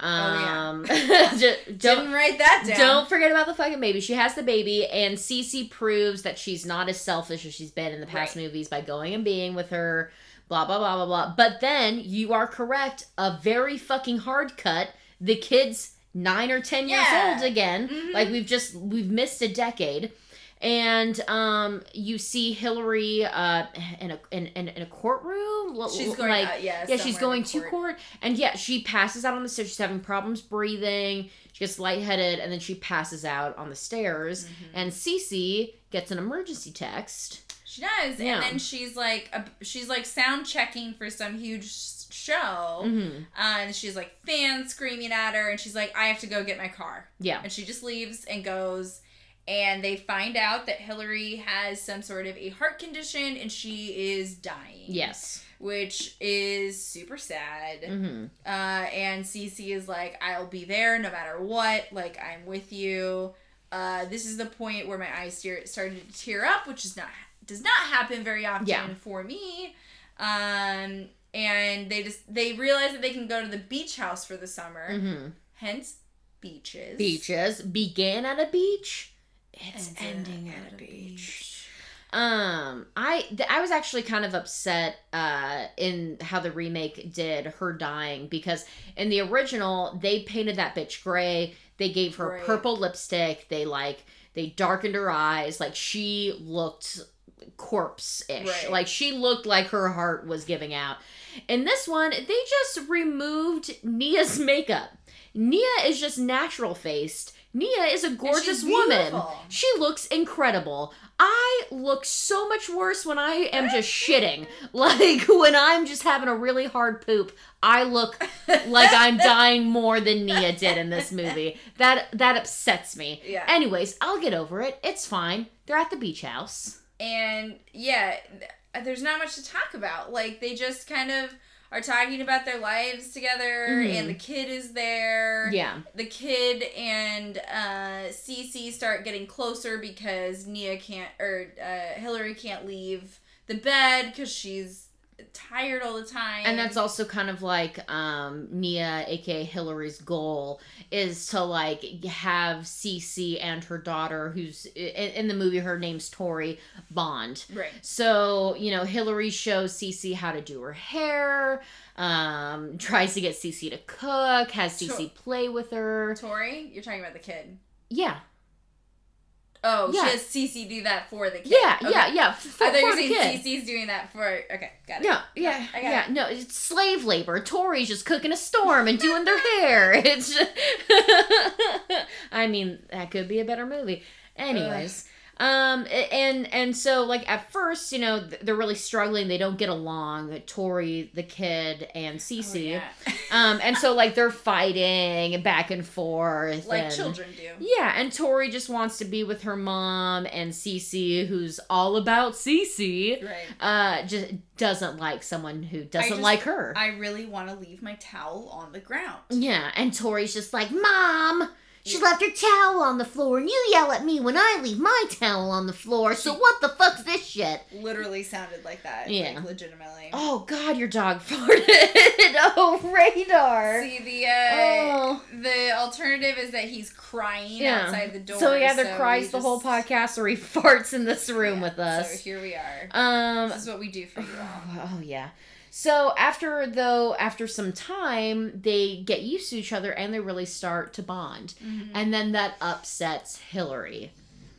Um ju- don't Didn't write that down. don't forget about the fucking baby. She has the baby and Cece proves that she's not as selfish as she's been in the past Right. movies by going and being with her blah blah blah blah blah. But then you are correct, a very fucking hard cut. The kid's 9 or 10 years Yeah. old again. Mhm. Like we've just we've missed a decade. And um, you see Hillary uh, in a in, in, in a courtroom. She's going, like, uh, yeah, yeah, she's going in to court. court, and yeah, she passes out on the stairs. She's having problems breathing. She gets lightheaded, and then she passes out on the stairs. Mhm. And Cece gets an emergency text. She does, Yeah. and then she's like, a, she's like sound checking for some huge show, hmm uh, and she's like fans screaming at her, and she's like, I have to go get my car, Yeah, and she just leaves and goes. And they find out that Hillary has some sort of a heart condition and she is dying. yes, Which is super sad. hmm Uh, and Cece is like, I'll be there no matter what. Like, I'm with you. Uh, this is the point where my eyes tear- started to tear up, which is not does not happen very often Yeah. for me. Um, and they just they realize that they can go to the beach house for the summer. hmm Hence, beaches. Beaches began at a beach. It's ending at a beach. Um, I th- I was actually kind of upset uh in how the remake did her dying because in the original they painted that bitch gray. They gave her purple lipstick. They like they darkened her eyes. Like she looked corpse ish. Right. Like she looked like her heart was giving out. In this one, they just removed Nia's makeup. Nia is just natural faced. Nia is a gorgeous woman. She looks incredible. I look so much worse when I am just shitting. Like when I'm just having a really hard poop, I look like I'm dying more than Nia did in this movie. That that upsets me. Yeah. Anyways, I'll get over it. It's fine. They're at the beach house. And yeah, there's not much to talk about. Like they just kind of are talking about their lives together, Mhm. and the kid is there. Yeah. The kid and uh, Cece start getting closer because Nia can't or uh, Hillary can't leave the bed because she's tired all the time. And that's also kind of like um Nia, aka Hillary's goal, is to like have Cece and her daughter, who's in, the movie, her name's Tori, bond. right. So, you know, Hillary shows Cece how to do her hair, um, tries to get Cece to cook, has Cece Sure. play with her. Tori, you're talking about the kid. Yeah. Oh, Yeah. she has Cece do that for the kid. Yeah, Okay. yeah, yeah. For, I thought you were the saying. Cece's doing that for. Okay, got it. No, yeah, I got yeah, no, it's slave labor. Tori's just cooking a storm and doing their hair. It's just, I mean, that could be a better movie. Anyways, um, and and so like at first, you know, they're really struggling. They don't get along. Tori, the kid, and Oh, Cece. yeah. Um, and so like they're fighting back and forth, like and- children do. Yeah, and Tori just wants to be with her mom, and Cece, who's all about Cece, Right. uh, just doesn't like someone who doesn't just- like her. I really want to leave my towel on the ground. yeah, and Tori's just like, Mom, she left her towel on the floor, and you yell at me when I leave my towel on the floor. So what the fuck's this shit? Literally sounded like that. Yeah. Like, legitimately. Oh God, your dog farted. oh, radar. See the uh, Oh. the alternative is that he's crying Yeah. outside the door. So he either so cries the whole podcast or he farts in this room Yeah, with us. So here we are. um, this is what we do for you all. Oh yeah. So after though after some time they get used to each other and they really start to bond. Mm-hmm. And then that upsets Hillary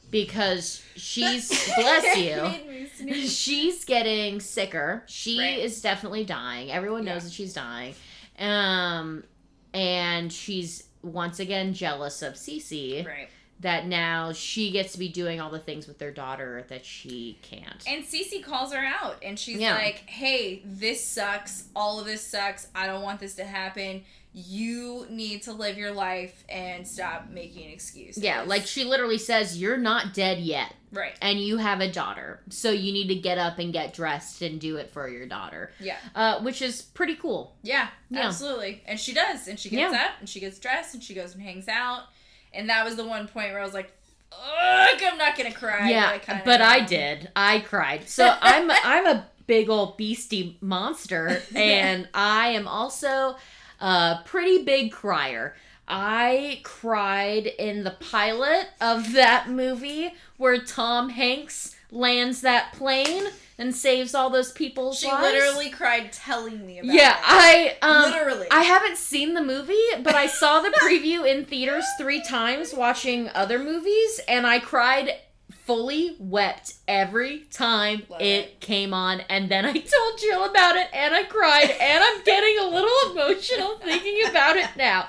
because she's bless you. Made me sneeze. She's getting sicker. She Right. is definitely dying. Everyone knows Yeah. that she's dying. Um and she's once again jealous of Cece right. That now she gets to be doing all the things with their daughter that she can't. And Cece calls her out and she's Yeah. like, hey, this sucks. All of this sucks. I don't want this to happen. You need to live your life and stop making excuses. Yeah, like she literally says, You're not dead yet, Right. and you have a daughter. So you need to get up and get dressed and do it for your daughter. Yeah. Uh, which is pretty cool. Yeah, Yeah. absolutely. And she does. And she gets Yeah. up and she gets dressed and she goes and hangs out. And that was the one point where I was like, Ugh, I'm not gonna cry. yeah, I but I did. I cried. So I'm I'm a big old beastie monster, and I am also a pretty big crier. I cried in the pilot of that movie where Tom Hanks lands that plane and saves all those people's She lives. literally cried telling me about Yeah, it. Yeah, I um literally. I haven't seen the movie, but I saw the preview in theaters three times watching other movies, and I cried fully wept every time Love it, it. came on and then I told Jill about it and I cried and I'm getting a little emotional thinking about it now.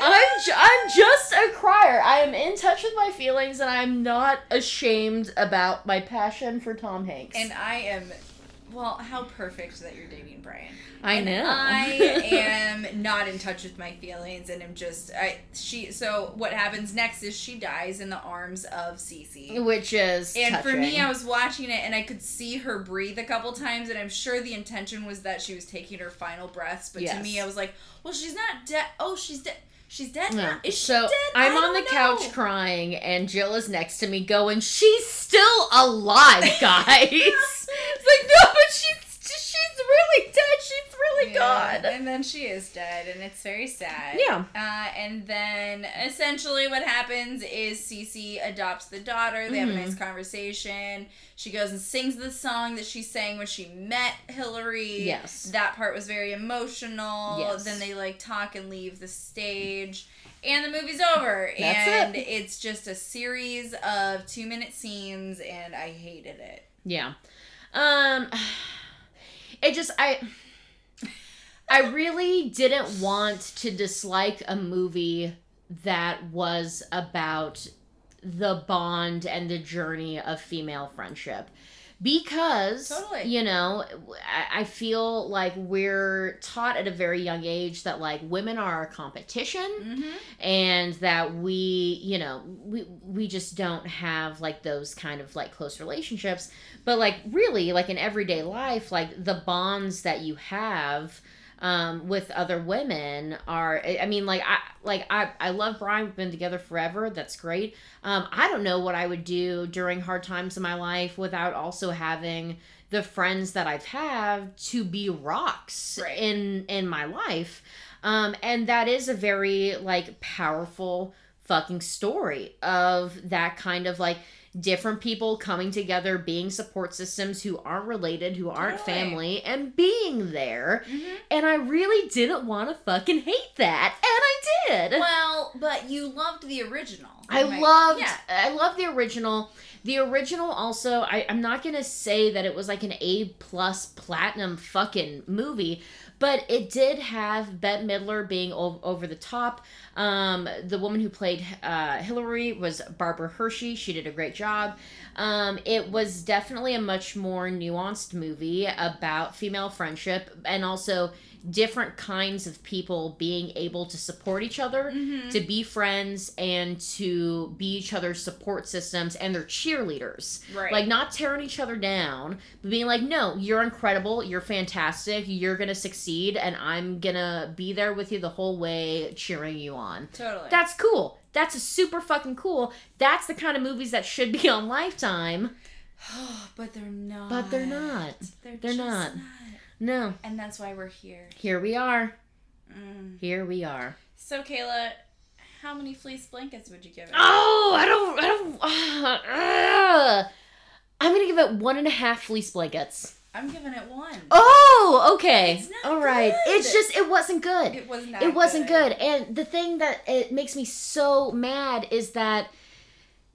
I'm ju- I'm just a crier. I am in touch with my feelings and I'm not ashamed about my passion for Tom Hanks. and I am well, how perfect that you're dating Brian. I And know. I am not in touch with my feelings and I'm just I she so what happens next is she dies in the arms of Cece. which is And for me. I was watching it and I could see her breathe a couple times, and I'm sure the intention was that she was taking her final breaths. But to me, I was like, well, she's not dead. Oh, she's dead. She's dead Yeah. now. Is she so dead? I'm on the don't couch crying, and Jill is next to me, going, "She's still alive, guys." it's like, no, but she's she's really dead. She's really Yeah, gone. And then she is dead, and it's very sad. Yeah. Uh, and then essentially what happens is Cece adopts the daughter. They have a Mhm. nice conversation. She goes and sings the song that she sang when she met Hillary. Yes. That part was very emotional. Yes. Then they like talk and leave the stage. And the movie's over. That's and it. it's just a series of two minute scenes, and I hated it. Yeah. Um it just I I really didn't want to dislike a movie that was about the bond and the journey of female friendship because Totally. you know I, I feel like we're taught at a very young age that like women are a competition Mm-hmm. and that we you know we we just don't have like those kind of like close relationships but like really like in everyday life like the bonds that you have um with other women are i mean like i like i i love brian. We've been together forever. That's great. Um i don't know what i would do during hard times in my life without also having the friends that i've had to be rocks Right. in in my life. Um, and that is a very like powerful fucking story of that kind of like different people coming together, being support systems who aren't related, who aren't Totally. family, and being there. Mm-hmm. And I really didn't want to fucking hate that, and I did. Well, but you loved the original. I Right. loved Yeah. I love the original. The original also I, I'm not gonna say that it was like an A plus platinum fucking movie, but it did have Bette Midler being o- over the top. Um, the woman who played uh, Hillary was Barbara Hershey. She did a great job. Um, it was definitely a much more nuanced movie about female friendship and also different kinds of people being able to support each other Mhm. to be friends and to be each other's support systems and their cheerleaders. Right. Like not tearing each other down, but being like, "No, you're incredible. You're fantastic. You're going to succeed and I'm going to be there with you the whole way cheering you on." totally. That's cool. That's a super fucking cool. That's the kind of movies that should be on Lifetime, but they're not. but they're not. They're, They're just not. not. No. And that's why we're here. Here we are. Mm. Here we are. So, Kayla, how many fleece blankets would you give it? Oh, I don't, I don't. Uh, I'm gonna give it one and a half fleece blankets. I'm giving it one. Oh, okay. All right. good. It's just it wasn't good. It was not. It wasn't good. And the thing that it makes me so mad is that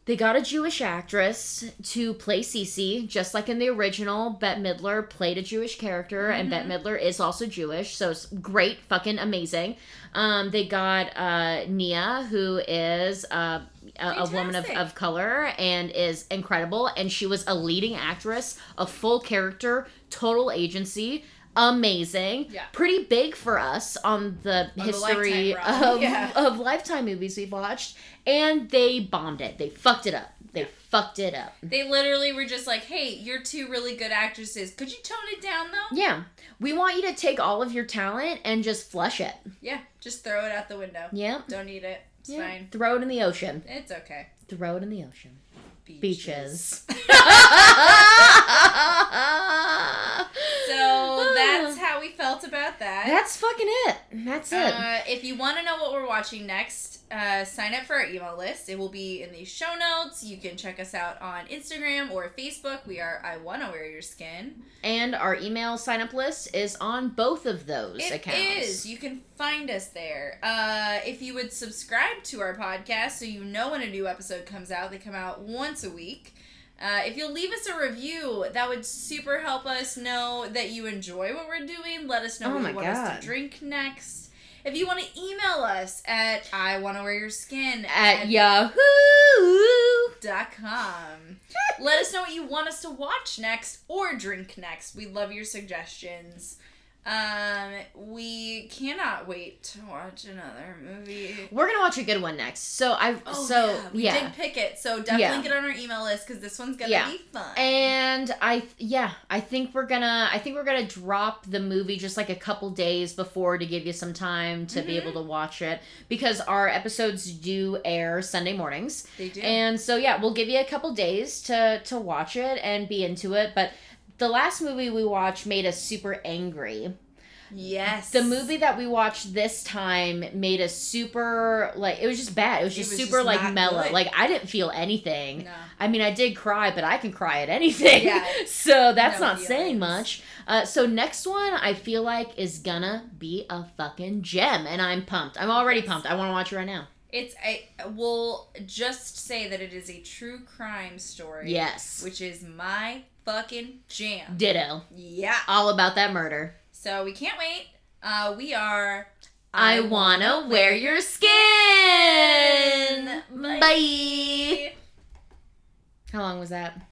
they got a Jewish actress to play Cece, just like in the original. Bette Midler played a Jewish character, and Bette Midler is also Jewish, so it's great, fucking amazing. Um, they got uh, Nia, who is uh, a, a woman of, of color and is incredible, and she was a leading actress, a full character, total agency. Amazing, Yeah. pretty big for us on the the history Lifetime of, yeah. of Lifetime movies we've watched, and they bombed it. They fucked it up. They fucked it up. They literally were just like, "Hey, you're two really good actresses. Could you tone it down, though?" Yeah, we want you to take all of your talent and just flush it. Yeah, just throw it out the window. Yeah, Don't need it. It's yeah. fine. Throw it in the ocean. It's okay. Throw it in the ocean. Beaches. So that's how we felt about that. That's fucking it. That's it. Uh, if you want to know what we're watching next, uh, sign up for our email list. It will be in the show notes. You can check us out on Instagram or Facebook. We are I Wanna Wear Your Skin. and our email sign up list is on both of those It accounts. is. You can find us there. Uh, if you would subscribe to our podcast so you know when a new episode comes out, they come out once a week. Uh, if you'll leave us a review, that would super help us know that you enjoy what we're doing. Let us know Oh what you want us to drink next. If you want to email us at I wanna wear your skin At Yahoo. dot com. Let us know what you want us to watch next or drink next. We love your suggestions. Um, we cannot wait to watch another movie. We're gonna watch a good one next. So I Oh, so yeah, we yeah. did pick it, so definitely Yeah. get on our email list because this one's gonna Yeah. be fun. And I yeah, I think we're gonna I think we're gonna drop the movie just like a couple days before to give you some time to be Mhm. able to watch it because our episodes do air Sunday mornings. they do. And so yeah, we'll give you a couple days to to watch it and be into it, but the last movie we watched made us super angry. yes, The movie that we watched this time made us super like it was just bad. It was It just was super just like mellow. good. Like I didn't feel anything. No. I mean, I did cry, but I can cry at anything. Yeah. so that's No not saying much. Uh, so next one, I feel like is gonna be a fucking gem, and I'm pumped. I'm already Yes. pumped. I want to watch it right now. It's I will just say that it is a true crime story. Yes. which is my fucking jam. Ditto. Yeah. All about that murder. So we can't wait. Uh, we are. I, I wanna, wanna wear, wear your skin. Bye. Bye. How long was that?